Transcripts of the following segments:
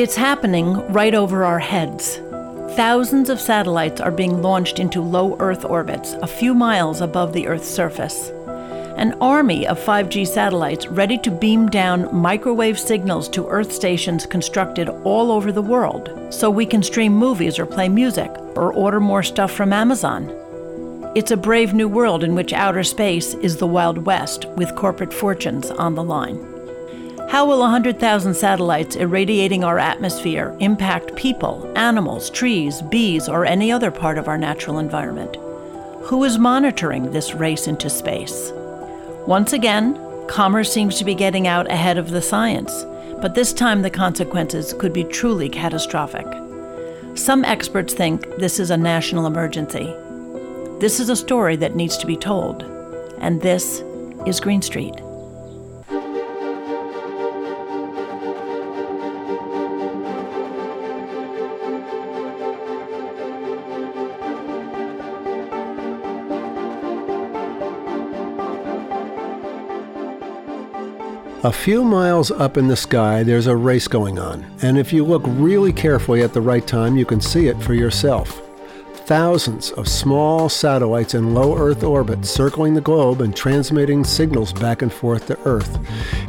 It's happening right over our heads. Thousands of satellites are being launched into low Earth orbits, a few miles above the Earth's surface. An army of 5G satellites ready to beam down microwave signals to Earth stations constructed all over the world so we can stream movies or play music or order more stuff from Amazon. It's a brave new world in which outer space is the Wild West with corporate fortunes on the line. How will 100,000 satellites irradiating our atmosphere impact people, animals, trees, bees, or any other part of our natural environment? Who is monitoring this race into space? Once again, commerce seems to be getting out ahead of the science, but this time the consequences could be truly catastrophic. Some experts think this is a national emergency. This is a story that needs to be told, and this is Green Street. A few miles up in the sky, there's a race going on, and if you look really carefully at the right time, you can see it for yourself. Thousands of small satellites in low Earth orbit circling the globe and transmitting signals back and forth to Earth.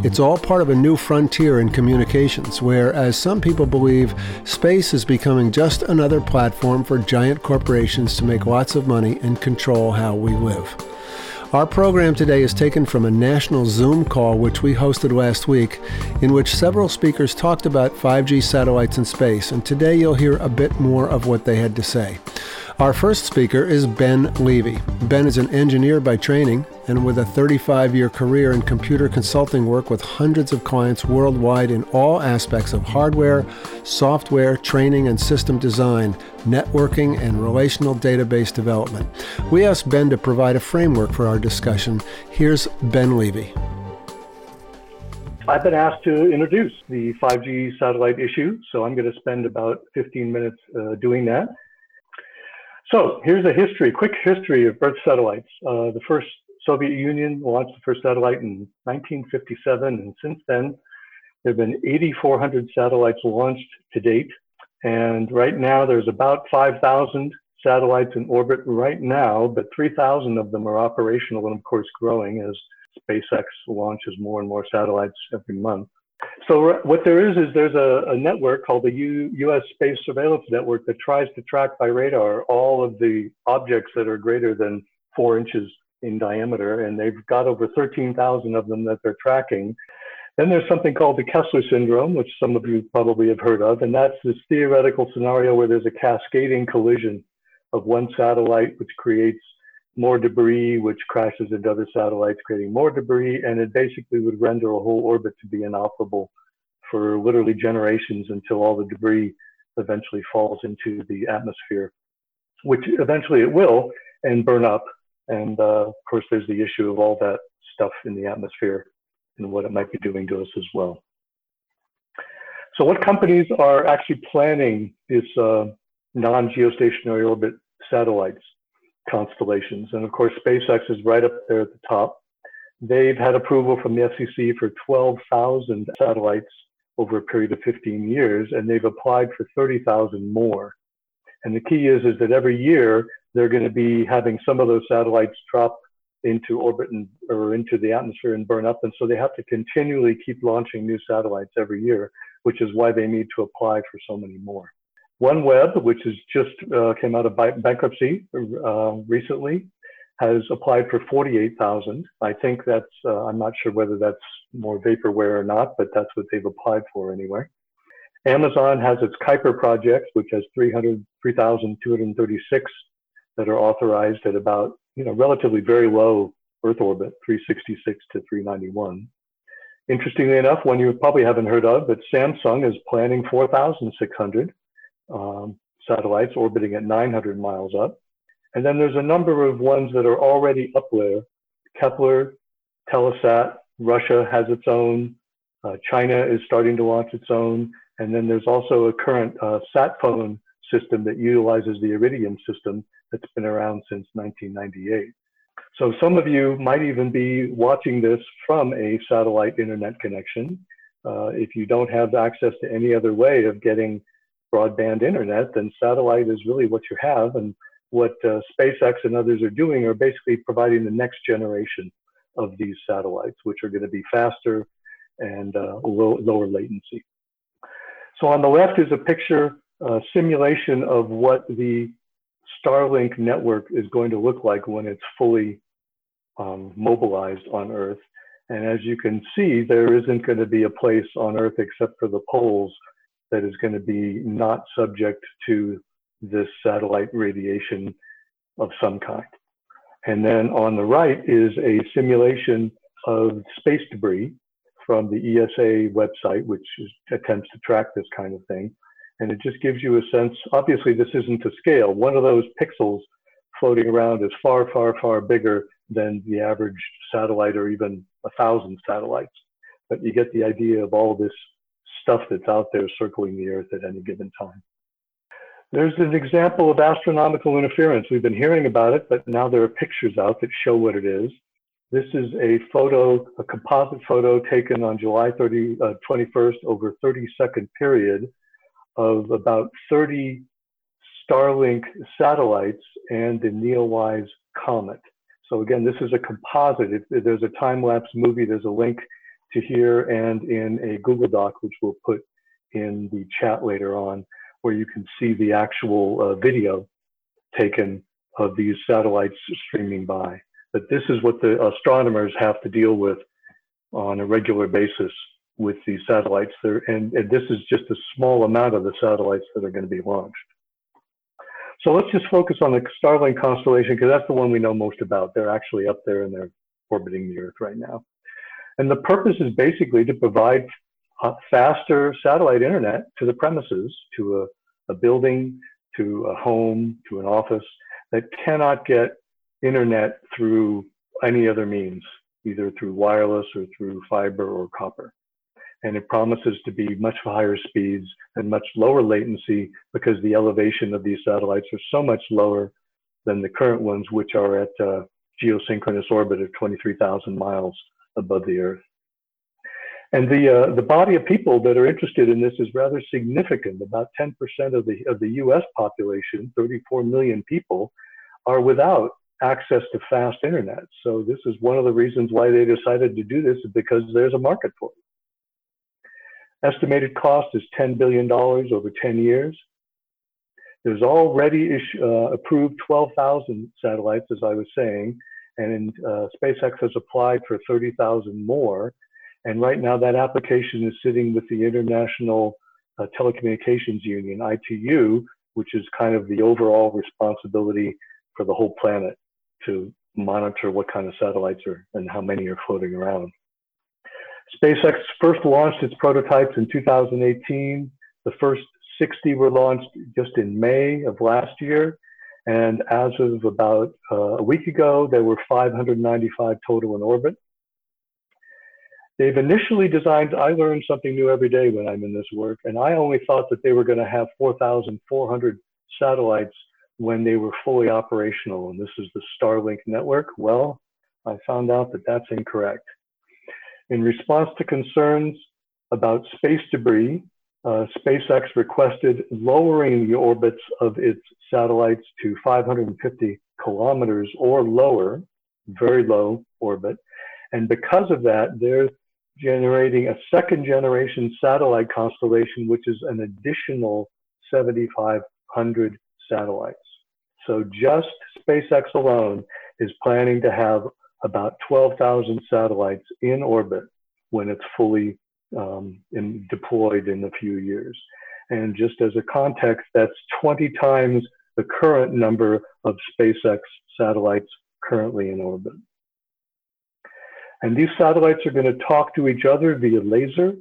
It's all part of a new frontier in communications where, as some people believe, space is becoming just another platform for giant corporations to make lots of money and control how we live. Our program today is taken from a national Zoom call which we hosted last week, in which several speakers talked about 5G satellites in space, and today you'll hear a bit more of what they had to say. Our first speaker is Ben Levi. Ben is an engineer by training and with a 35 year career in computer consulting work with hundreds of clients worldwide in all aspects of hardware, software, training, and system design, networking, and relational database development. We asked Ben to provide a framework for our discussion. Here's Ben Levi. I've been asked to introduce the 5G satellite issue, so I'm going to spend about 15 minutes uh, doing that. So here's a history, quick history of Earth satellites. Uh, the first Soviet Union launched the first satellite in 1957, and since then, there have been 8,400 satellites launched to date. And right now, there's about 5,000 satellites in orbit right now, but 3,000 of them are operational and, of course, growing as SpaceX launches more and more satellites every month. So what there is is there's a, a network called the U, U.S. Space Surveillance Network that tries to track by radar all of the objects that are greater than four inches in diameter, and they've got over 13,000 of them that they're tracking. Then there's something called the Kessler syndrome, which some of you probably have heard of, and that's this theoretical scenario where there's a cascading collision of one satellite, which creates more debris, which crashes into other satellites, creating more debris, and it basically would render a whole orbit to be inoperable for literally generations until all the debris eventually falls into the atmosphere, which eventually it will and burn up. And uh, of course, there's the issue of all that stuff in the atmosphere and what it might be doing to us as well. So, what companies are actually planning this uh, non geostationary orbit satellites? Constellations. And of course, SpaceX is right up there at the top. They've had approval from the FCC for 12,000 satellites over a period of 15 years, and they've applied for 30,000 more. And the key is, is that every year they're going to be having some of those satellites drop into orbit and, or into the atmosphere and burn up. And so they have to continually keep launching new satellites every year, which is why they need to apply for so many more. OneWeb, which has just uh, came out of bankruptcy uh, recently, has applied for 48,000. I think that's, uh, I'm not sure whether that's more vaporware or not, but that's what they've applied for anyway. Amazon has its Kuiper project, which has 3,236 that are authorized at about, you know, relatively very low Earth orbit, 366 to 391. Interestingly enough, one you probably haven't heard of, but Samsung is planning 4,600 um, satellites orbiting at 900 miles up. And then there's a number of ones that are already up there. Kepler, Telesat, Russia has its own. Uh, China is starting to launch its own. And then there's also a current uh, sat phone system that utilizes the Iridium system that's been around since 1998. So some of you might even be watching this from a satellite internet connection. Uh, if you don't have access to any other way of getting broadband internet, then satellite is really what you have. And what uh, SpaceX and others are doing are basically providing the next generation of these satellites, which are going to be faster and uh, low, lower latency. So on the left is a picture uh, simulation of what the Starlink network is going to look like when it's fully um, mobilized on Earth. And as you can see, there isn't going to be a place on Earth except for the poles that is going to be not subject to this satellite radiation of some kind. And then on the right is a simulation of space debris from the ESA website, which is, attempts to track this kind of thing. And it just gives you a sense, obviously this isn't to scale. One of those pixels floating around is far, far, far bigger than the average satellite or even a thousand satellites. But you get the idea of all this stuff that's out there circling the Earth at any given time. There's an example of astronomical interference. We've been hearing about it, but now there are pictures out that show what it is. This is a photo, a composite photo taken on July 30, uh, 21st over 30 second period of about 30 Starlink satellites and the Neowise comet. So again, this is a composite. There's a time-lapse movie, there's a link to here and in a Google Doc, which we'll put in the chat later on, where you can see the actual uh, video taken of these satellites streaming by. But this is what the astronomers have to deal with on a regular basis with these satellites. There, and, and this is just a small amount of the satellites that are going to be launched. So let's just focus on the Starlink constellation because that's the one we know most about. They're actually up there and they're orbiting the Earth right now. And the purpose is basically to provide faster satellite internet to the premises, to a, a building, to a home, to an office that cannot get internet through any other means, either through wireless or through fiber or copper. And it promises to be much higher speeds and much lower latency because the elevation of these satellites are so much lower than the current ones, which are at uh, geosynchronous orbit of 23,000 miles above the Earth. And the, uh, the body of people that are interested in this is rather significant. About 10% of the, of the US population, 34 million people, are without access to fast internet. So this is one of the reasons why they decided to do this is because there's a market for it. Estimated cost is $10 billion over 10 years. There's already uh, approved 12,000 satellites, as I was saying, and uh, SpaceX has applied for 30,000 more. And right now, that application is sitting with the International uh, Telecommunications Union, ITU, which is kind of the overall responsibility for the whole planet to monitor what kind of satellites are and how many are floating around. SpaceX first launched its prototypes in 2018. The first 60 were launched just in May of last year. And as of about uh, a week ago, there were 595 total in orbit. They've initially designed, I learn something new every day when I'm in this work, and I only thought that they were going to have 4,400 satellites when they were fully operational, and this is the Starlink network. Well, I found out that that's incorrect. In response to concerns about space debris, uh, SpaceX requested lowering the orbits of its satellites to 550 kilometers or lower, very low orbit. And because of that, they're generating a second generation satellite constellation, which is an additional 7,500 satellites. So just SpaceX alone is planning to have about 12,000 satellites in orbit when it's fully um, in, deployed in a few years. And just as a context, that's 20 times the current number of SpaceX satellites currently in orbit. And these satellites are going to talk to each other via laser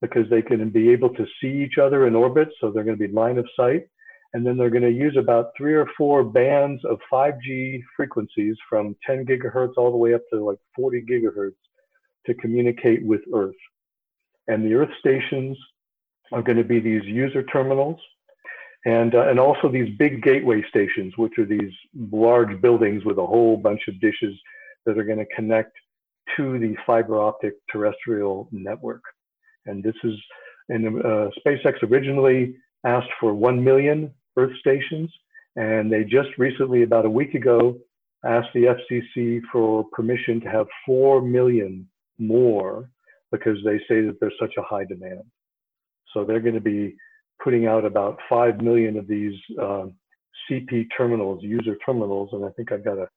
because they can be able to see each other in orbit. So they're going to be line of sight and then they're going to use about three or four bands of 5G frequencies from 10 gigahertz all the way up to like 40 gigahertz to communicate with Earth. And the Earth stations are going to be these user terminals and, uh, and also these big gateway stations, which are these large buildings with a whole bunch of dishes that are going to connect to the fiber optic terrestrial network. And this is, and uh, SpaceX originally asked for 1 million Earth stations, and they just recently, about a week ago, asked the FCC for permission to have 4 million more because they say that there's such a high demand. So they're going to be putting out about 5 million of these uh, CP terminals, user terminals, and I think I've got a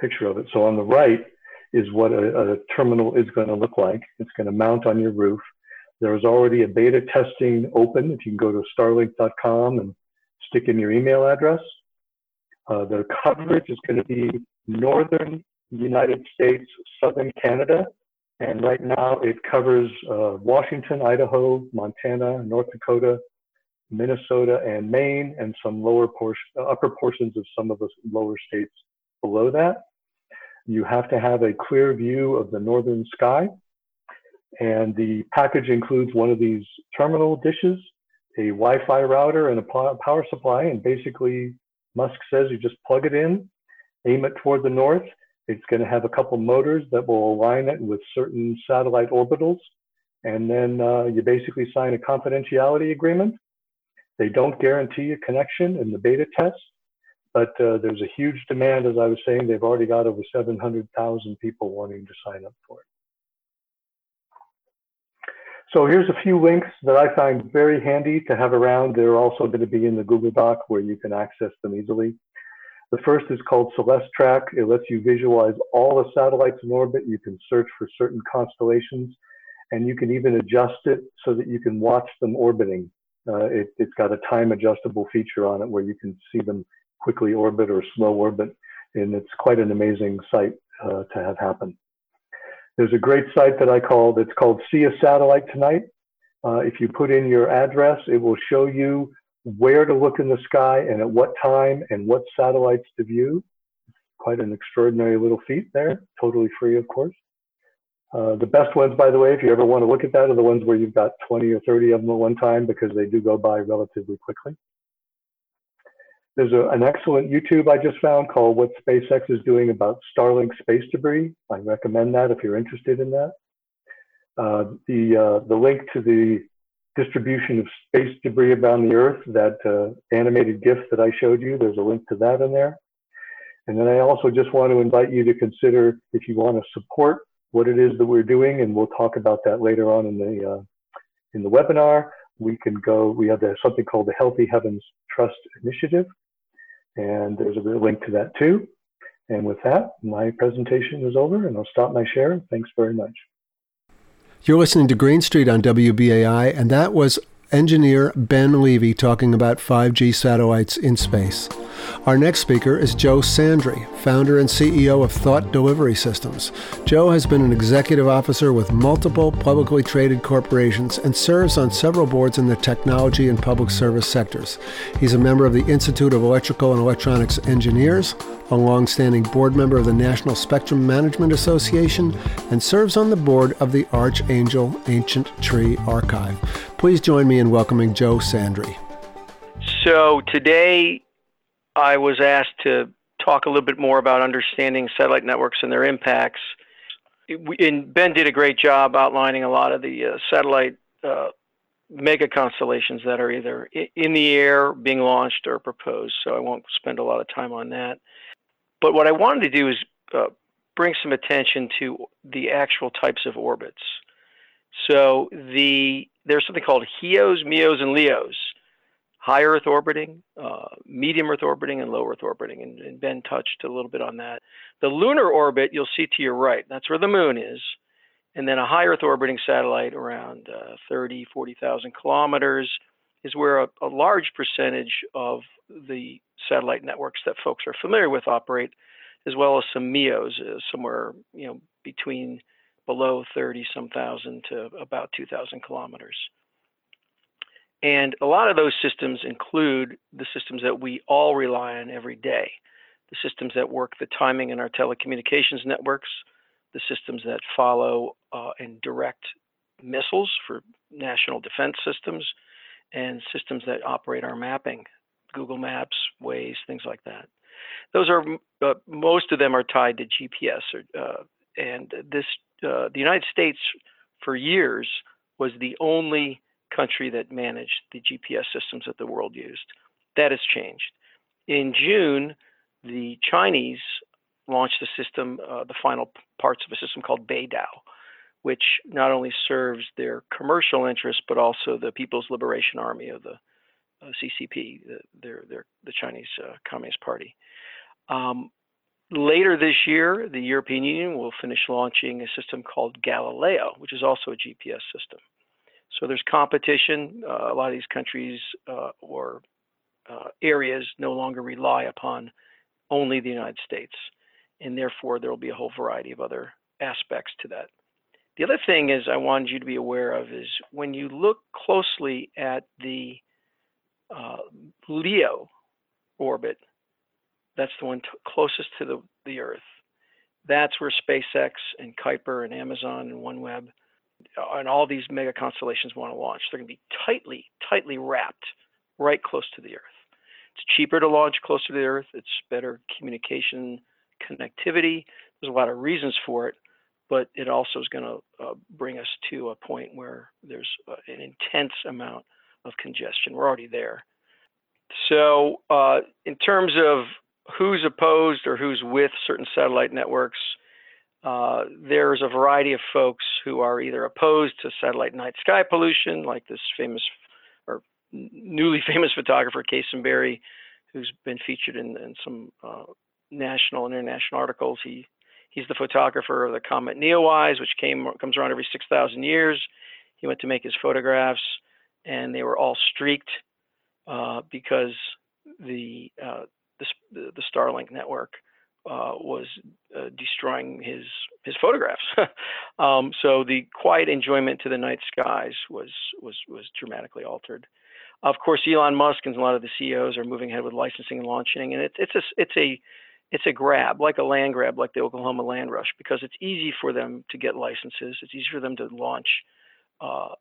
picture of it. So on the right is what a, a terminal is going to look like. It's going to mount on your roof. There's already a beta testing open. If you can go to starlink.com and stick in your email address. Uh, the coverage is going to be northern United States, southern Canada, and right now it covers uh, Washington, Idaho, Montana, North Dakota, Minnesota, and Maine, and some lower portion, uh, upper portions of some of the lower states below that. You have to have a clear view of the northern sky. And the package includes one of these terminal dishes, a Wi-Fi router, and a power supply. And basically, Musk says you just plug it in, aim it toward the north. It's going to have a couple motors that will align it with certain satellite orbitals. And then uh, you basically sign a confidentiality agreement. They don't guarantee a connection in the beta test, but uh, there's a huge demand. As I was saying, they've already got over 700,000 people wanting to sign up for it. So here's a few links that I find very handy to have around. They're also going to be in the Google Doc where you can access them easily. The first is called Celestrak. It lets you visualize all the satellites in orbit. You can search for certain constellations, and you can even adjust it so that you can watch them orbiting. Uh, it, has got a time adjustable feature on it where you can see them quickly orbit or slow orbit, and it's quite an amazing sight uh, to have happen. There's a great site that I call, it's called See a Satellite Tonight. Uh, if you put in your address, it will show you where to look in the sky and at what time and what satellites to view. Quite an extraordinary little feat there, totally free, of course. Uh, the best ones, by the way, if you ever want to look at that, are the ones where you've got 20 or 30 of them at one time because they do go by relatively quickly. There's a, an excellent YouTube I just found called What SpaceX is Doing About Starlink Space Debris. I recommend that if you're interested in that. Uh, the, uh, the link to the distribution of space debris around the Earth, that uh, animated GIF that I showed you, there's a link to that in there. And then I also just want to invite you to consider if you want to support what it is that we're doing, and we'll talk about that later on in the uh, in the webinar. We can go. We have something called the Healthy Heavens Trust Initiative, and there's a link to that too. And with that, my presentation is over and I'll stop my share. Thanks very much. You're listening to Green Street on WBAI, and that was engineer Ben Levi talking about 5G satellites in space. Our next speaker is Joe Sandri, founder and CEO of Thought Delivery Systems. Joe has been an executive officer with multiple publicly traded corporations and serves on several boards in the technology and public service sectors. He's a member of the Institute of Electrical and Electronics Engineers, a longstanding board member of the National Spectrum Management Association, and serves on the board of the Archangel Ancient Tree Archive. Please join me in welcoming Joe Sandri. So today I was asked to talk a little bit more about understanding satellite networks and their impacts. And Ben did a great job outlining a lot of the uh, satellite uh, mega constellations that are either in the air, being launched, or proposed. So I won't spend a lot of time on that. But what I wanted to do is uh, bring some attention to the actual types of orbits. So the there's something called HEOs, MEOs, and LEOs high Earth orbiting, uh, medium Earth orbiting, and low Earth orbiting. And, and, Ben touched a little bit on that. The lunar orbit, you'll see to your right, that's where the moon is. And then a high Earth orbiting satellite around uh, 30, 40,000 kilometers is where a, a, large percentage of the satellite networks that folks are familiar with operate, as well as some MEOs, uh, somewhere you know between below 30 some thousand to about 2,000 kilometers. And a lot of those systems include the systems that we all rely on every day the systems that work the timing in our telecommunications networks, the systems that follow uh, and direct missiles for national defense systems, and systems that operate our mapping, Google Maps, Waze, things like that. Those are uh, most of them are tied to GPS, or, uh, and this uh, the United States for years was the only country that managed the GPS systems that the world used. That has changed. In June, the Chinese launched a system, uh, the final parts of a system called Beidou, which not only serves their commercial interests but also the People's Liberation Army of the uh, CCP, the, their, their, the Chinese uh, Communist Party. Um, later this year, the European Union will finish launching a system called Galileo, which is also a GPS system. So there's competition. Uh, a lot of these countries uh, or uh, areas no longer rely upon only the United States, and therefore there will be a whole variety of other aspects to that. The other thing is I wanted you to be aware of is when you look closely at the uh, Leo orbit, that's the one closest to the, the Earth. That's where SpaceX and Kuiper and Amazon and OneWeb uh, and all these mega constellations want to launch. They're going to be tightly, tightly wrapped right close to the Earth. It's cheaper to launch closer to the Earth. It's better communication connectivity. There's a lot of reasons for it, but it also is going to uh, bring us to a point where there's uh, an intense amount of congestion. We're already there. So, uh, in terms of who's opposed or who's with certain satellite networks, uh, there's a variety of folks who are either opposed to satellite night sky pollution, like this famous or newly famous photographer, Kasim Berry, who's been featured in, in some uh, national and international articles. He he's the photographer of the comet Neowise, which came comes around every 6,000 years. He went to make his photographs, and they were all streaked uh, because the, uh, the, the Starlink network uh, was uh, destroying his his photographs. um, so the quiet enjoyment to the night skies was was was dramatically altered. Of course, Elon Musk and a lot of the CEOs are moving ahead with licensing and launching, and it's it's a it's a it's a grab, like a land grab, like the Oklahoma land rush, because it's easy for them to get licenses. It's easy for them to launch uh,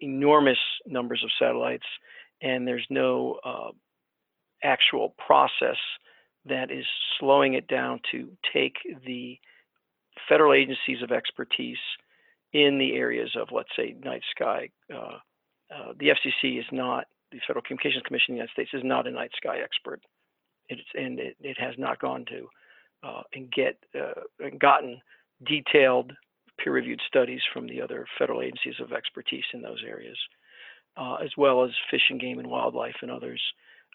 enormous numbers of satellites, and there's no uh, actual process that is slowing it down to take the federal agencies of expertise in the areas of, let's say, night sky. Uh, uh the FCC is not the Federal Communications Commission in the United States is not a night sky expert. It's, and it, it has not gone to uh, and get uh, gotten detailed peer-reviewed studies from the other federal agencies of expertise in those areas, uh, as well as fish and game and wildlife and others.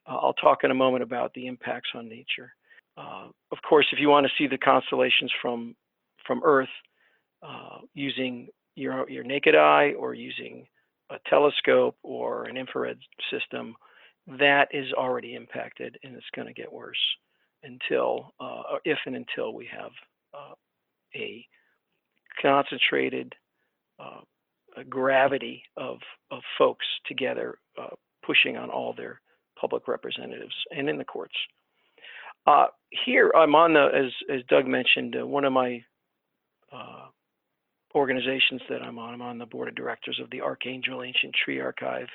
Uh, I'll talk in a moment about the impacts on nature. Uh, of course, if you want to see the constellations from from Earth uh, using your your naked eye or using a telescope or an infrared system, that is already impacted and it's going to get worse until, uh, if and until we have uh, a concentrated uh, a gravity of, of folks together uh, pushing on all their public representatives and in the courts. Uh, here I'm on the, as, as Doug mentioned, uh, one of my organizations that I'm on. I'm on the board of directors of the Archangel Ancient Tree Archive.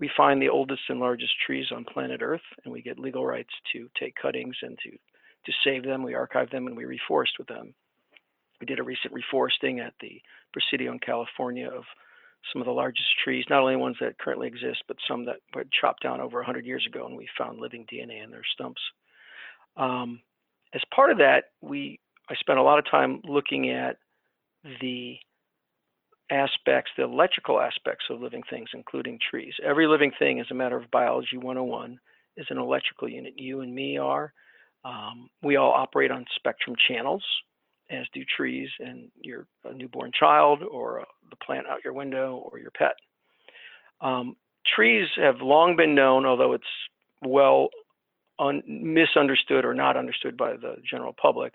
We find the oldest and largest trees on planet Earth, and we get legal rights to take cuttings and to, to save them. We archive them and we reforest with them. We did a recent reforesting at the Presidio in California of some of the largest trees, not only ones that currently exist, but some that were chopped down over 100 years ago, and we found living DNA in their stumps. Um, as part of that, we I spent a lot of time looking at the aspects, the electrical aspects of living things, including trees. Every living thing, as a matter of biology 101, is an electrical unit. You and me are. Um, we all operate on spectrum channels, as do trees and your newborn child, or uh, the plant out your window, or your pet. Um, trees have long been known, although it's well un- misunderstood or not understood by the general public,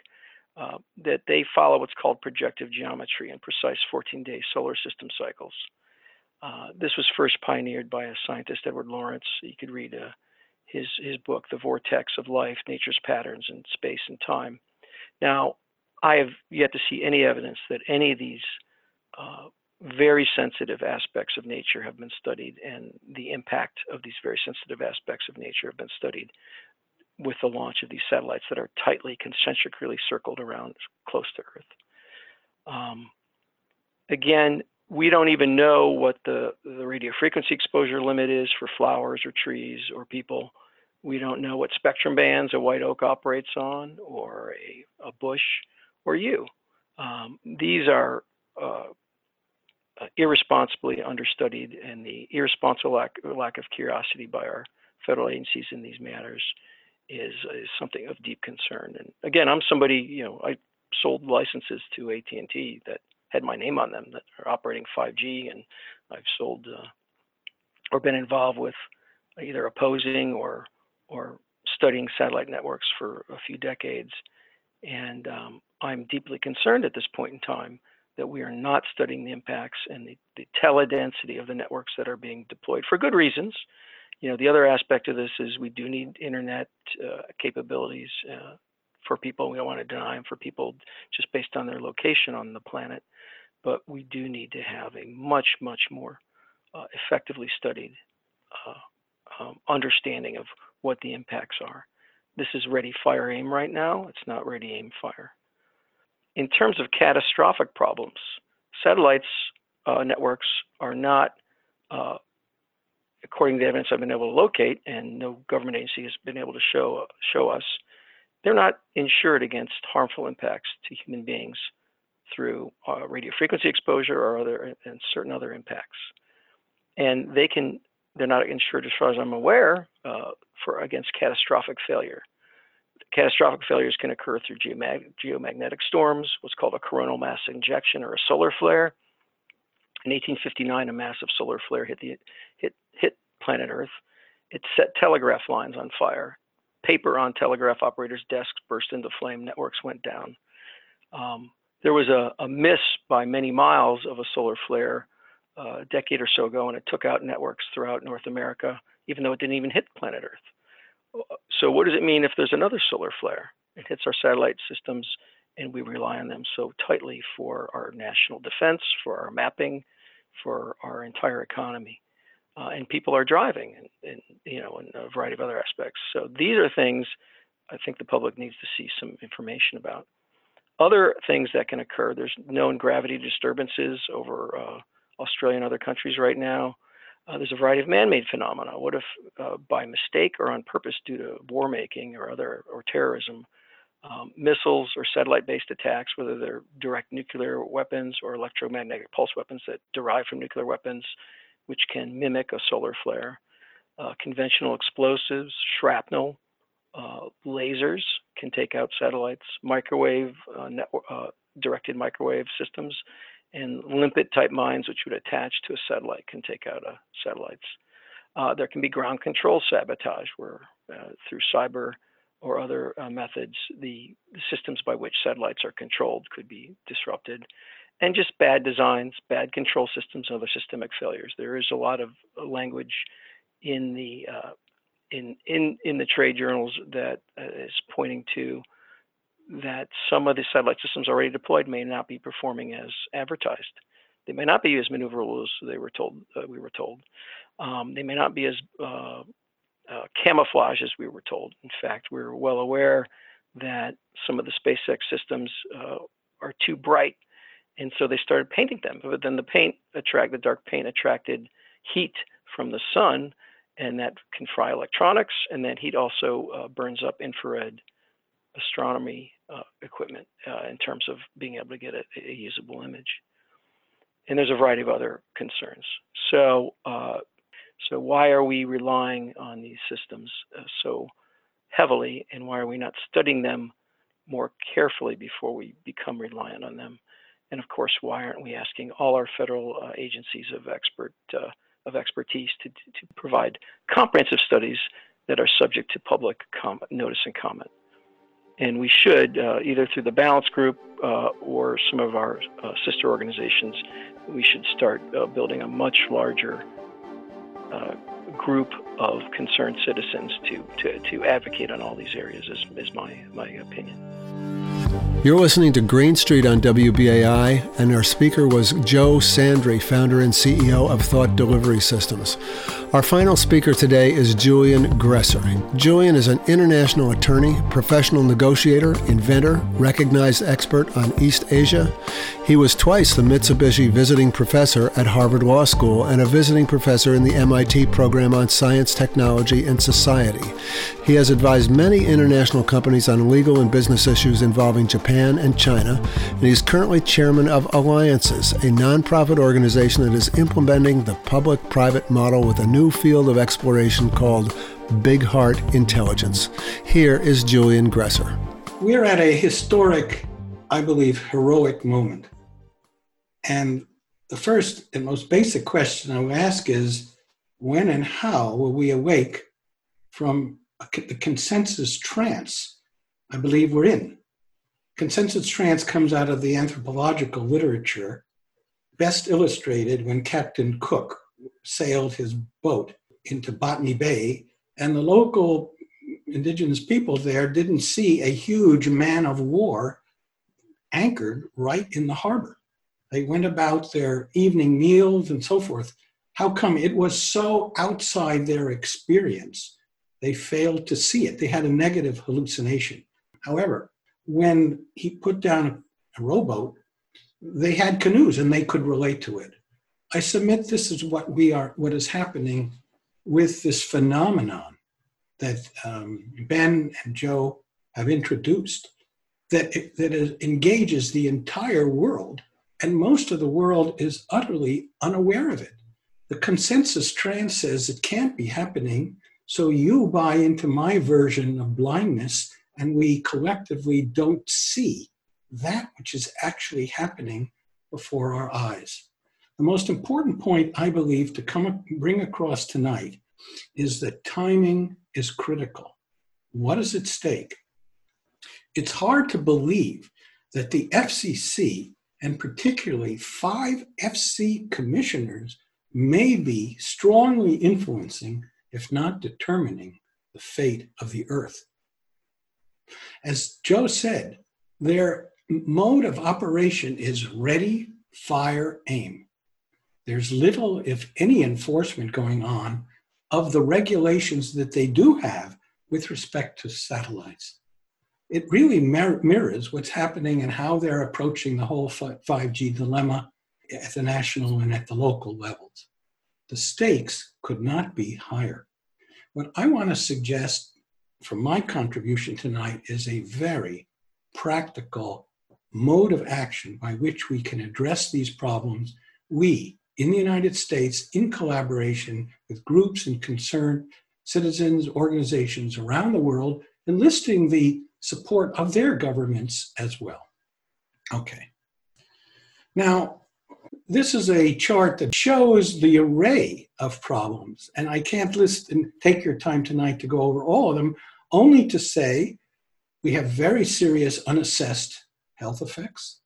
uh, that they follow what's called projective geometry and precise 14-day solar system cycles. Uh, this was first pioneered by a scientist, Edward Lawrence. You could read uh, his, his book, The Vortex of Life, Nature's Patterns in Space and Time. Now, I have yet to see any evidence that any of these uh, very sensitive aspects of nature have been studied and the impact of these very sensitive aspects of nature have been studied with the launch of these satellites that are tightly concentrically circled around close to Earth. Um, again, we don't even know what the, the radio frequency exposure limit is for flowers or trees or people. We don't know what spectrum bands a white oak operates on or a, a bush or you. Um, these are uh, irresponsibly understudied and the irresponsible lack, lack of curiosity by our federal agencies in these matters is, is something of deep concern. And again, I'm somebody, you know, I sold licenses to AT&T that had my name on them that are operating 5G, and I've sold uh, or been involved with either opposing or or studying satellite networks for a few decades. And um, I'm deeply concerned at this point in time that we are not studying the impacts and the, the teledensity of the networks that are being deployed for good reasons. You know, the other aspect of this is we do need internet uh, capabilities uh, for people. We don't want to deny them for people just based on their location on the planet, but we do need to have a much, much more uh, effectively studied uh, um, understanding of what the impacts are. This is ready, fire, aim right now. It's not ready, aim, fire. In terms of catastrophic problems, satellites uh, networks are not, uh, according to the evidence I've been able to locate, and no government agency has been able to show show us, they're not insured against harmful impacts to human beings through uh, radio frequency exposure or other and certain other impacts. And they can, they're not insured as far as I'm aware uh, for against catastrophic failure. Catastrophic failures can occur through geomag geomagnetic storms, what's called a coronal mass injection or a solar flare. In 1859, a massive solar flare hit the hit hit planet Earth. It set telegraph lines on fire. Paper on telegraph operators' desks burst into flame. Networks went down. Um, there was a, a, miss by many miles of a solar flare uh, a decade or so ago, and it took out networks throughout North America, even though it didn't even hit planet Earth. So, what does it mean if there's another solar flare? It hits our satellite systems, and we rely on them so tightly for our national defense, for our mapping, for our entire economy. Uh, and people are driving, and, and you know, in a variety of other aspects. So these are things I think the public needs to see some information about. Other things that can occur, there's known gravity disturbances over uh, Australia and other countries right now. Uh, there's a variety of man-made phenomena. What if, uh, by mistake or on purpose, due to war making or other or terrorism, um, missiles or satellite-based attacks, whether they're direct nuclear weapons or electromagnetic pulse weapons that derive from nuclear weapons, which can mimic a solar flare, uh, conventional explosives, shrapnel, uh, lasers can take out satellites, microwave uh, network, uh, directed microwave systems, and limpet type mines, which would attach to a satellite, can take out uh, satellites. Uh, there can be ground control sabotage, where through cyber or other methods, the, the systems by which satellites are controlled could be disrupted and just bad designs, bad control systems, and other systemic failures. There is a lot of language in the uh, in in in the trade journals that uh, is pointing to that some of the satellite systems already deployed may not be performing as advertised. They may not be as maneuverable as they were told. Uh, we were told. Um, they may not be as uh, uh, camouflage as we were told. In fact, we were well aware that some of the SpaceX systems uh, are too bright, and so they started painting them. But then the paint attract the dark paint attracted heat from the sun, and that can fry electronics, and that heat also uh, burns up infrared astronomy uh, equipment uh, in terms of being able to get a, a, usable image. And there's a variety of other concerns. So, uh, so why are we relying on these systems uh, so heavily, and why are we not studying them more carefully before we become reliant on them? And of course, why aren't we asking all our federal uh, agencies of expert uh, of expertise to, to provide comprehensive studies that are subject to public notice and comment. And we should, uh, either through the Balance Group uh, or some of our uh, sister organizations, we should start building a much larger Uh, group of concerned citizens to, to, to advocate on all these areas, is, is my, my opinion. You're listening to Green Street on WBAI, and our speaker was Joe Sandri, founder and CEO of Thought Delivery Systems. Our final speaker today is Julian Gresser. Julian is an international attorney, professional negotiator, inventor, recognized expert on East Asia. He was twice the Mitsubishi Visiting Professor at Harvard Law School and a visiting professor in the MIT program on Science, Technology, and Society. He has advised many international companies on legal and business issues involving Japan and China, and he's currently chairman of Alliances, a nonprofit organization that is implementing the public private model with a new field of exploration called Big Heart Intelligence. Here is Julian Gresser. We're at a historic, I believe, heroic moment. And the first and most basic question I would ask is when and how will we awake from the consensus trance I believe we're in? Consensus trance comes out of the anthropological literature, best illustrated when Captain Cook sailed his boat into Botany Bay, and the local indigenous people there didn't see a huge man of war anchored right in the harbor. They went about their evening meals and so forth. How come it was so outside their experience? They failed to see it. They had a negative hallucination. However, when he put down a rowboat, they had canoes and they could relate to it. I submit this is what we are, what is happening with this phenomenon that um, Ben and Joe have introduced that, that engages the entire world, and most of the world is utterly unaware of it. The consensus trance says it can't be happening, so you buy into my version of blindness, and we collectively don't see that which is actually happening before our eyes. The most important point, I believe, to come bring across tonight is that timing is critical. What is at stake? It's hard to believe that the FCC, and particularly five FC commissioners, may be strongly influencing, if not determining, the fate of the earth. As Joe said, their mode of operation is ready, fire, aim there's little, if any, enforcement going on of the regulations that they do have with respect to satellites. It really mirrors what's happening and how they're approaching the whole 5G dilemma at the national and at the local levels. The stakes could not be higher. What I want to suggest from my contribution tonight is a very practical mode of action by which we can address these problems. We, in the United States in collaboration with groups and concerned citizens, organizations around the world, enlisting the support of their governments as well. Okay. Now, this is a chart that shows the array of problems, and I can't list and take your time tonight to go over all of them, only to say we have very serious unassessed health effects,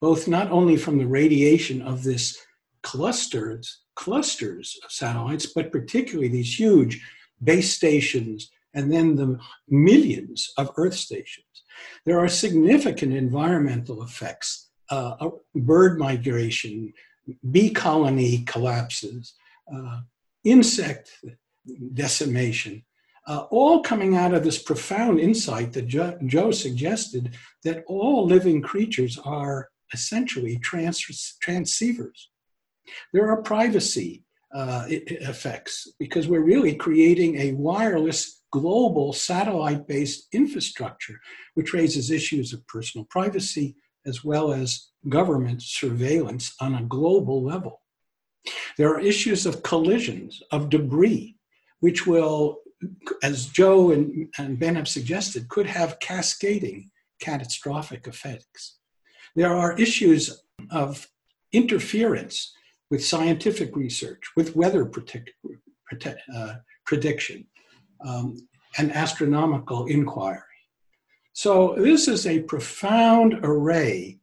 both not only from the radiation of this clusters, clusters of satellites, but particularly these huge base stations and then the millions of Earth stations. There are significant environmental effects, uh, bird migration, bee colony collapses, uh, insect decimation, uh, all coming out of this profound insight that jo- Joe suggested that all living creatures are essentially trans- transceivers. There are privacy uh, effects because we're really creating a wireless global satellite based infrastructure, which raises issues of personal privacy as well as government surveillance on a global level. There are issues of collisions, of debris, which will, as Joe and, and Ben have suggested, could have cascading catastrophic effects. There are issues of interference with scientific research, with weather predict, predict, uh, prediction, um, and astronomical inquiry. So, this is a profound array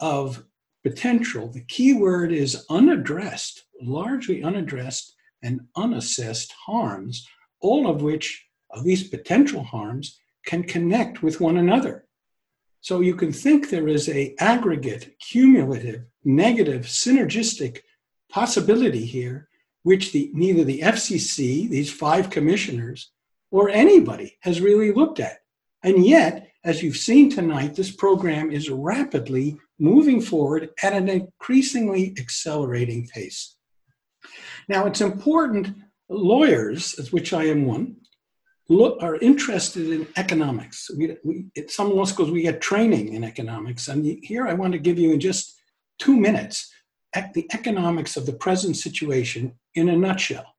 of potential. The key word is unaddressed, largely unaddressed and unassessed harms, all of which, of these potential harms, can connect with one another. So you can think there is a aggregate, cumulative, negative, synergistic possibility here, which the, neither the FCC, these five commissioners, or anybody has really looked at. And yet, as you've seen tonight, this program is rapidly moving forward at an increasingly accelerating pace. Now, it's important lawyers, of which I am one, look, are interested in economics. We, we, at some law schools, we get training in economics. And here I want to give you in just two minutes the economics of the present situation in a nutshell.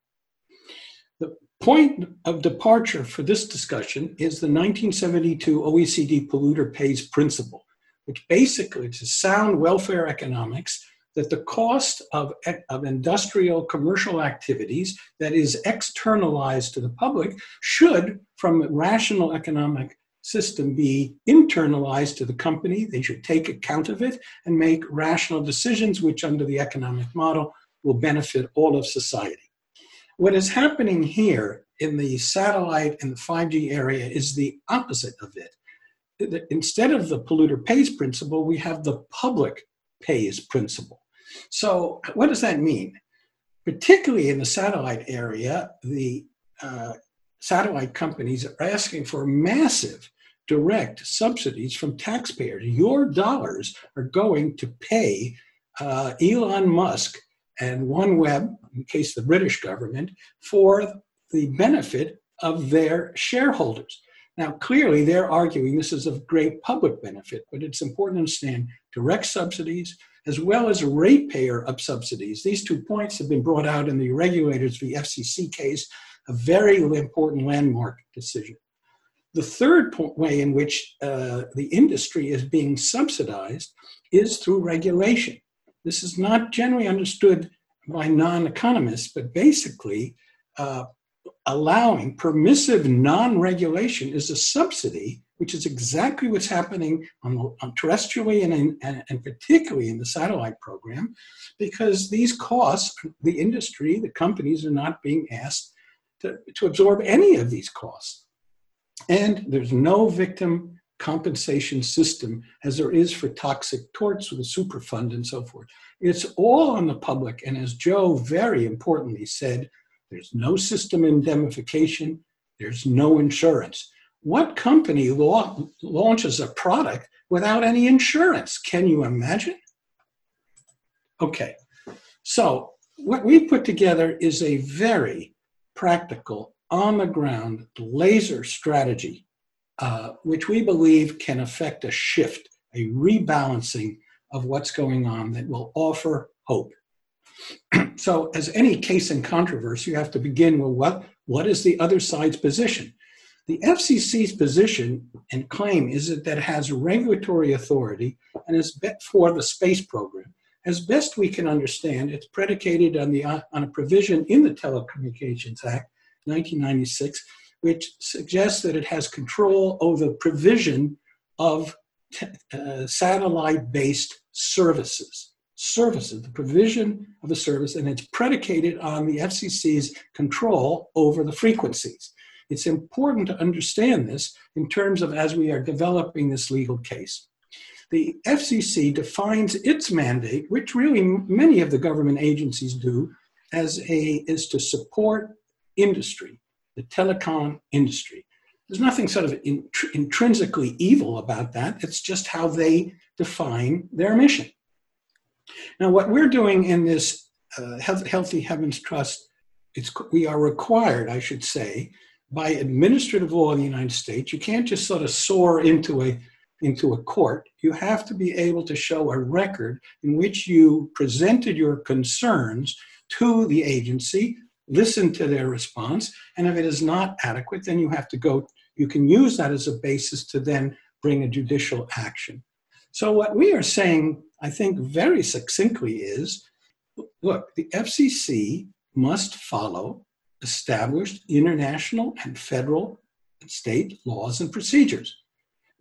The point of departure for this discussion is the 1972 OECD polluter pays principle, which basically is sound welfare economics that the cost of, of industrial commercial activities that is externalized to the public should, from a rational economic system, be internalized to the company. They should take account of it and make rational decisions, which, under the economic model, will benefit all of society. What is happening here in the satellite and the 5G area is the opposite of it. Instead of the polluter pays principle, we have the public pays principle. So, what does that mean? Particularly in the satellite area, the uh, satellite companies are asking for massive direct subsidies from taxpayers. Your dollars are going to pay uh, Elon Musk and OneWeb, in case the British government, for the benefit of their shareholders. Now, clearly, they're arguing this is of great public benefit, but it's important to understand direct subsidies as well as a ratepayer of subsidies. These two points have been brought out in the regulators v. FCC case, a very important landmark decision. The third way in which uh, the industry is being subsidized is through regulation. This is not generally understood by non economists, but basically, uh, allowing permissive non regulation is a subsidy which is exactly what's happening on, on terrestrially and, and, and particularly in the satellite program, because these costs, the industry, the companies are not being asked to, to absorb any of these costs. And there's no victim compensation system as there is for toxic torts with a superfund and so forth. It's all on the public. And as Joe very importantly said, there's no system indemnification, there's no insurance. What company la- launches a product without any insurance? Can you imagine? Okay, so what we put together is a very practical, on the ground laser strategy, uh, which we believe can affect a shift, a rebalancing of what's going on that will offer hope. so, as any case in controversy, you have to begin with what, what is the other side's position? The FCC's position and claim is that it has regulatory authority and is bet for the space program. As best we can understand, it's predicated on, the, on a provision in the Telecommunications Act, 1996, which suggests that it has control over provision of uh, satellite-based services. Services, the provision of a service, and it's predicated on the FCC's control over the frequencies. It's important to understand this in terms of as we are developing this legal case. The FCC defines its mandate, which really many of the government agencies do, as a is to support industry, the telecom industry. There's nothing sort of intrinsically evil about that. It's just how they define their mission. Now, what we're doing in this uh, Healthy Heavens Trust, it's, we are required, I should say, by administrative law in the United States, you can't just sort of soar into a into a court. You have to be able to show a record in which you presented your concerns to the agency, listen to their response, and if it is not adequate, then you have to go. You can use that as a basis to then bring a judicial action. So what we are saying, I think, very succinctly is, look, the FCC must follow established international and federal and state laws and procedures.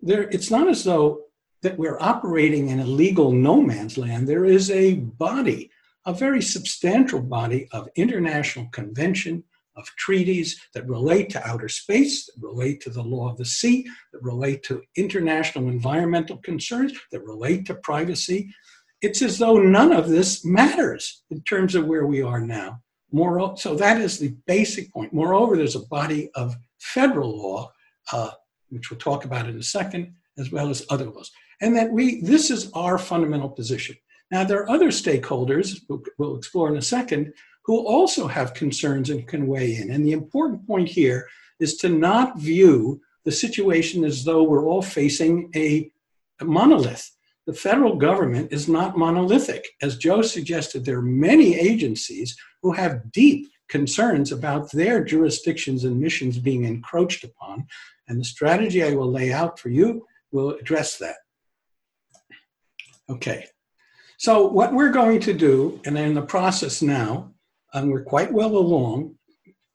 There, it's not as though that we're operating in a legal no man's land. There is a body, a very substantial body of international convention, of treaties that relate to outer space, that relate to the law of the sea, that relate to international environmental concerns, that relate to privacy. It's as though none of this matters in terms of where we are now. Moreover, so that is the basic point. Moreover, there's a body of federal law, uh, which we'll talk about in a second, as well as other laws. And that we, this is our fundamental position. Now, there are other stakeholders, we'll explore in a second, who also have concerns and can weigh in. And the important point here is to not view the situation as though we're all facing a, a monolith. The federal government is not monolithic. As Joe suggested, there are many agencies who have deep concerns about their jurisdictions and missions being encroached upon. And the strategy I will lay out for you will address that. Okay, so what we're going to do, and in the process now, and we're quite well along,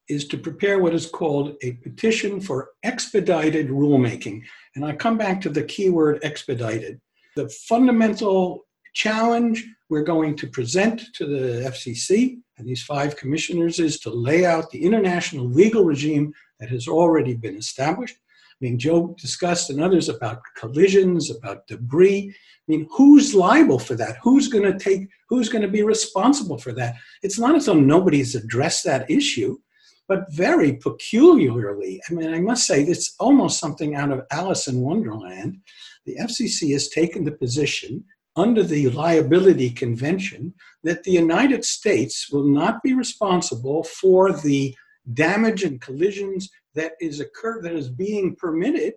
is to prepare what is called a petition for expedited rulemaking. And I come back to the keyword expedited. The fundamental challenge we're going to present to the FCC and these five commissioners is to lay out the international legal regime that has already been established. I mean, Joe discussed and others about collisions, about debris. I mean, who's liable for that? Who's going to take, who's going to be responsible for that? It's not as though nobody's addressed that issue, but very peculiarly, I mean, I must say, it's almost something out of Alice in Wonderland. The FCC has taken the position under the liability convention that the United States will not be responsible for the damage and collisions that is occur that is being permitted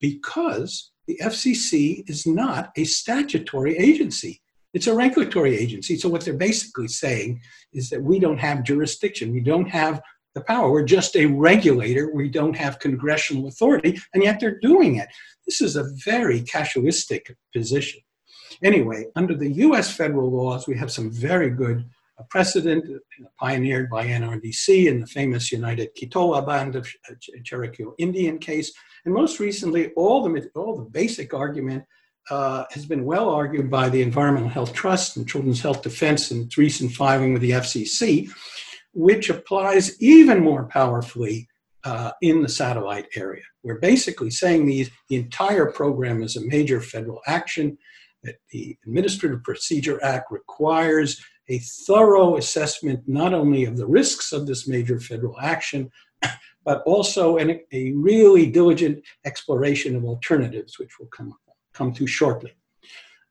because the FCC is not a statutory agency. It's a regulatory agency. So, what they're basically saying is that we don't have jurisdiction, we don't have the power. We're just a regulator, we don't have congressional authority, and yet they're doing it. This is a very casuistic position. Anyway, under the US federal laws, we have some very good precedent pioneered by NRDC in the famous United Keetoowah Band of Cherokee Indian case, and most recently, all the, all the basic argument uh, has been well argued by the Environmental Health Trust and Children's Health Defense in its recent filing with the FCC, which applies even more powerfully uh, in the satellite area. We're basically saying these, the entire program is a major federal action, that the Administrative Procedure Act requires a thorough assessment not only of the risks of this major federal action, but also an, a really diligent exploration of alternatives, which we'll come, come to shortly.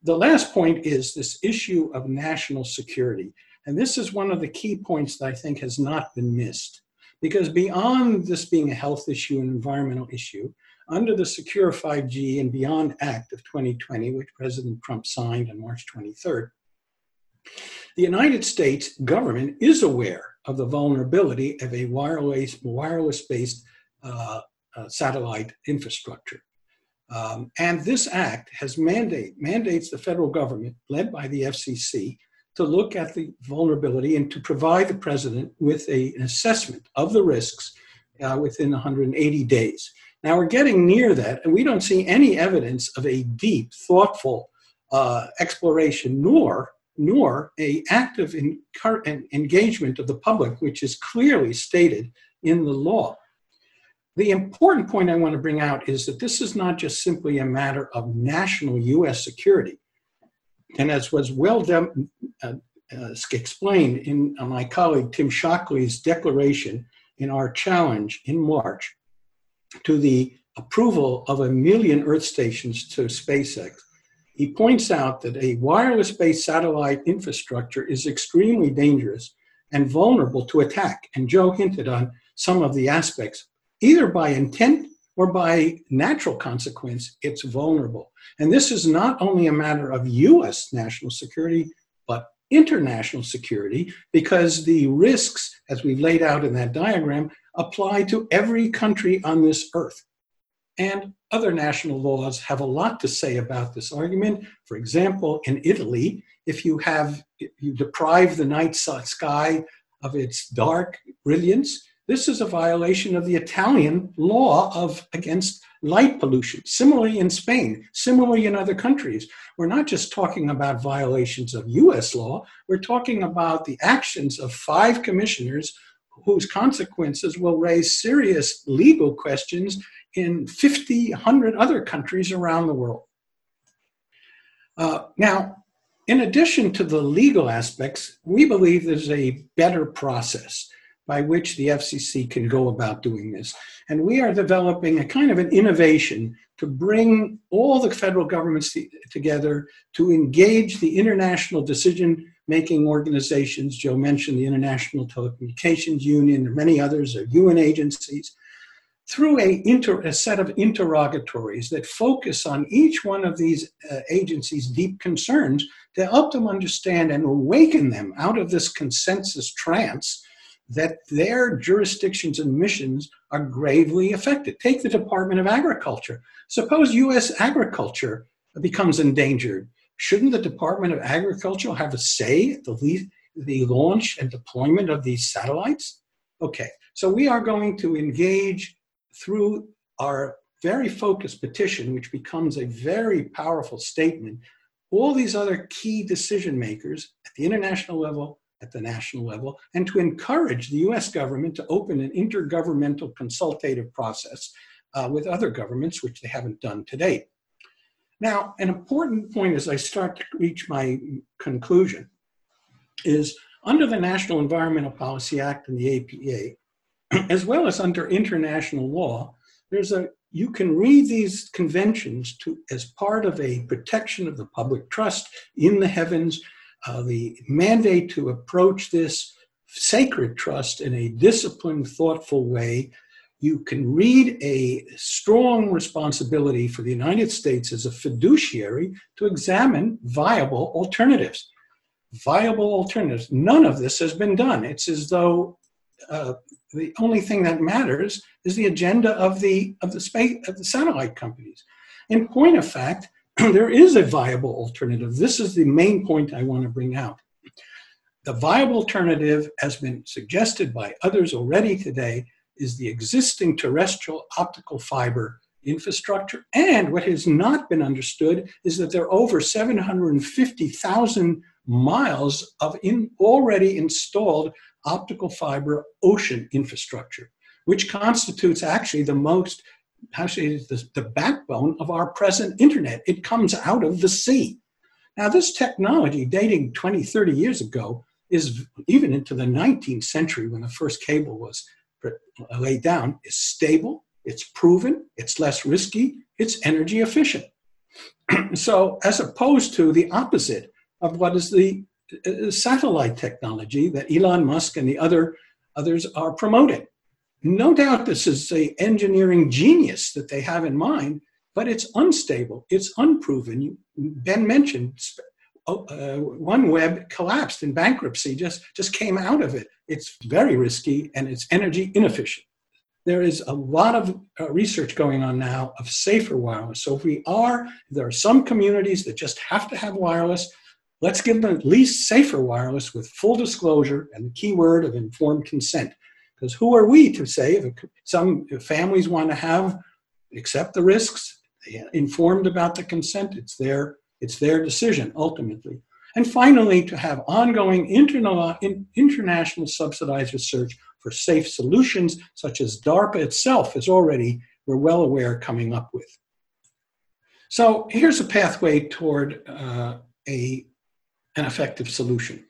The last point is this issue of national security. And this is one of the key points that I think has not been missed. Because beyond this being a health issue and environmental issue, under the Secure 5G and Beyond Act of 2020, which President Trump signed on March 23rd, the United States government is aware of the vulnerability of a wireless, wireless-based uh, uh, satellite infrastructure. Um, and this act has mandate, mandates the federal government, led by the FCC, to look at the vulnerability and to provide the president with a, an assessment of the risks uh, within 180 days. Now we're getting near that, and we don't see any evidence of a deep, thoughtful uh, exploration, nor nor a active engagement of the public, which is clearly stated in the law. The important point I want to bring out is that this is not just simply a matter of national U.S. security. And as was well de- uh, uh, explained in uh, my colleague Tim Schoechle's declaration in our challenge in March to the approval of a million Earth stations to SpaceX, he points out that a wireless based satellite infrastructure is extremely dangerous and vulnerable to attack. And Joe hinted on some of the aspects, either by intent or by natural consequence, it's vulnerable. And this is not only a matter of US national security, but international security, because the risks, as we've laid out in that diagram, apply to every country on this earth. And other national laws have a lot to say about this argument. For example, in Italy, if you have if you deprive the night sky of its dark brilliance, this is a violation of the Italian law of against light pollution. Similarly in Spain, similarly in other countries. We're not just talking about violations of US law, we're talking about the actions of five commissioners whose consequences will raise serious legal questions in 50, 100 other countries around the world. Uh, now, in addition to the legal aspects, we believe there's a better process by which the FCC can go about doing this. And we are developing a kind of an innovation to bring all the federal governments together to engage the international decision making organizations. Joe mentioned the International Telecommunications Union and many others, are UN agencies, through a, inter, a, set of interrogatories that focus on each one of these uh, agencies' deep concerns to help them understand and awaken them out of this consensus trance that their jurisdictions and missions are gravely affected. Take the Department of Agriculture. Suppose U.S. agriculture becomes endangered. Shouldn't the Department of Agriculture have a say at the, the launch and deployment of these satellites? Okay, so we are going to engage through our very focused petition, which becomes a very powerful statement, all these other key decision makers at the international level, at the national level, and to encourage the US government to open an intergovernmental consultative process uh, with other governments, which they haven't done to date. Now, an important point as I start to reach my conclusion is under the National Environmental Policy Act and the APA, as well as under international law, there's a you can read these conventions to as part of a protection of the public trust in the heavens, uh, the mandate to approach this sacred trust in a disciplined, thoughtful way. You can read a strong responsibility for the United States as a fiduciary to examine viable alternatives. Viable alternatives. None of this has been done. It's as though uh, the only thing that matters is the agenda of the of the space of the satellite companies. In point of fact, there is a viable alternative. This is the main point I want to bring out. The viable alternative has been suggested by others already today is the existing terrestrial optical fiber infrastructure. And what has not been understood is that there are over 750,000 miles of in, already installed optical fiber ocean infrastructure, which constitutes actually the most, actually the, the backbone of our present internet. It comes out of the sea. Now, this technology dating 20, 30 years ago is even into the 19th century when the first cable was laid down, is stable, it's proven, it's less risky, it's energy efficient. so, as opposed to the opposite of what is the uh, satellite technology that Elon Musk and the other others are promoting. No doubt this is a engineering genius that they have in mind, but it's unstable, it's unproven. Ben mentioned oh, uh, OneWeb collapsed in bankruptcy, just, just came out of it. It's very risky and it's energy inefficient. There is a lot of uh, research going on now of safer wireless. So if we are, there are some communities that just have to have wireless Let's give them at least safer wireless with full disclosure and the keyword of informed consent. Because who are we to say if some families want to have, accept the risks, informed about the consent, it's their, it's their decision ultimately. And finally, to have ongoing international subsidized research for safe solutions, such as DARPA itself is already, we're well aware, coming up with. So here's a pathway toward uh, a an effective solution.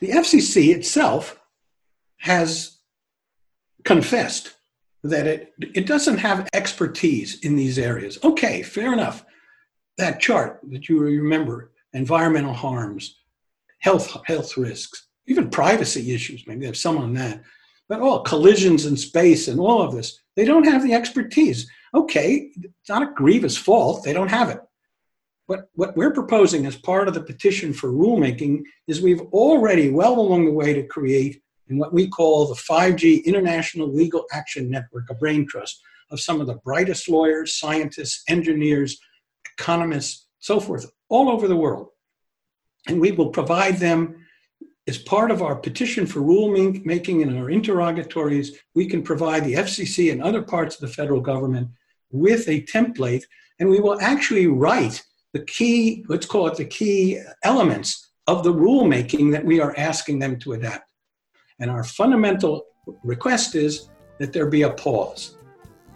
The FCC itself has confessed that it, it doesn't have expertise in these areas. Okay, fair enough. That chart that you remember environmental harms, health, health risks, even privacy issues, maybe there's some on that, but all collisions in space and all of this, they don't have the expertise. Okay, it's not a grievous fault, they don't have it. What, what we're proposing as part of the petition for rulemaking is we've already well along the way to create in what we call the 5G International Legal Action Network, a brain trust of some of the brightest lawyers, scientists, engineers, economists, so forth, all over the world. And we will provide them as part of our petition for rulemaking and our interrogatories. We can provide the FCC and other parts of the federal government with a template, and we will actually write the key, let's call it the key elements of the rulemaking that we are asking them to adapt. And our fundamental request is that there be a pause.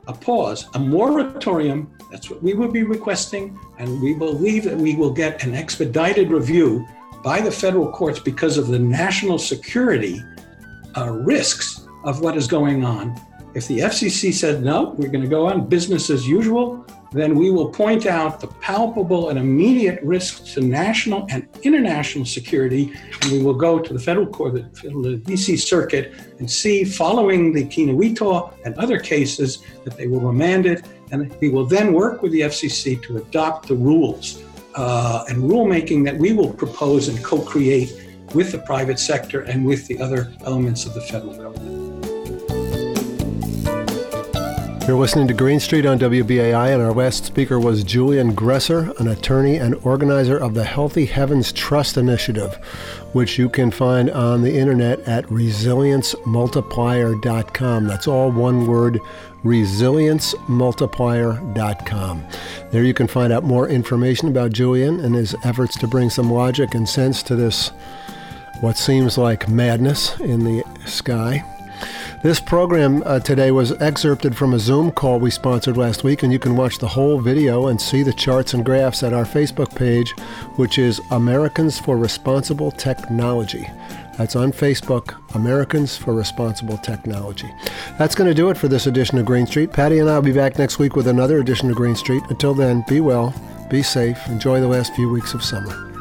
A pause, a moratorium, that's what we will be requesting, and we believe that we will get an expedited review by the federal courts because of the national security uh, risks of what is going on. If the FCC said, no, we're going to go on business as usual, then we will point out the palpable and immediate risks to national and international security, and we will go to the federal court, the DC Circuit, and see, following the Kina and other cases, that they will remand it, and we will then work with the FCC to adopt the rules uh, and rulemaking that we will propose and co-create with the private sector and with the other elements of the federal government. You're listening to Green Street on WBAI, and our last speaker was Julian Gresser, an attorney and organizer of the Healthy Heavens Trust Initiative, which you can find on the internet at resiliencemultiplier.com. That's all one word, resiliencemultiplier.com. There you can find out more information about Julian and his efforts to bring some logic and sense to this, what seems like madness in the sky. This program uh, today was excerpted from a Zoom call we sponsored last week, and you can watch the whole video and see the charts and graphs at our Facebook page, which is Americans for Responsible Technology. That's on Facebook, Americans for Responsible Technology. That's going to do it for this edition of Green Street. Patty and I will be back next week with another edition of Green Street. Until then, be well, be safe, enjoy the last few weeks of summer.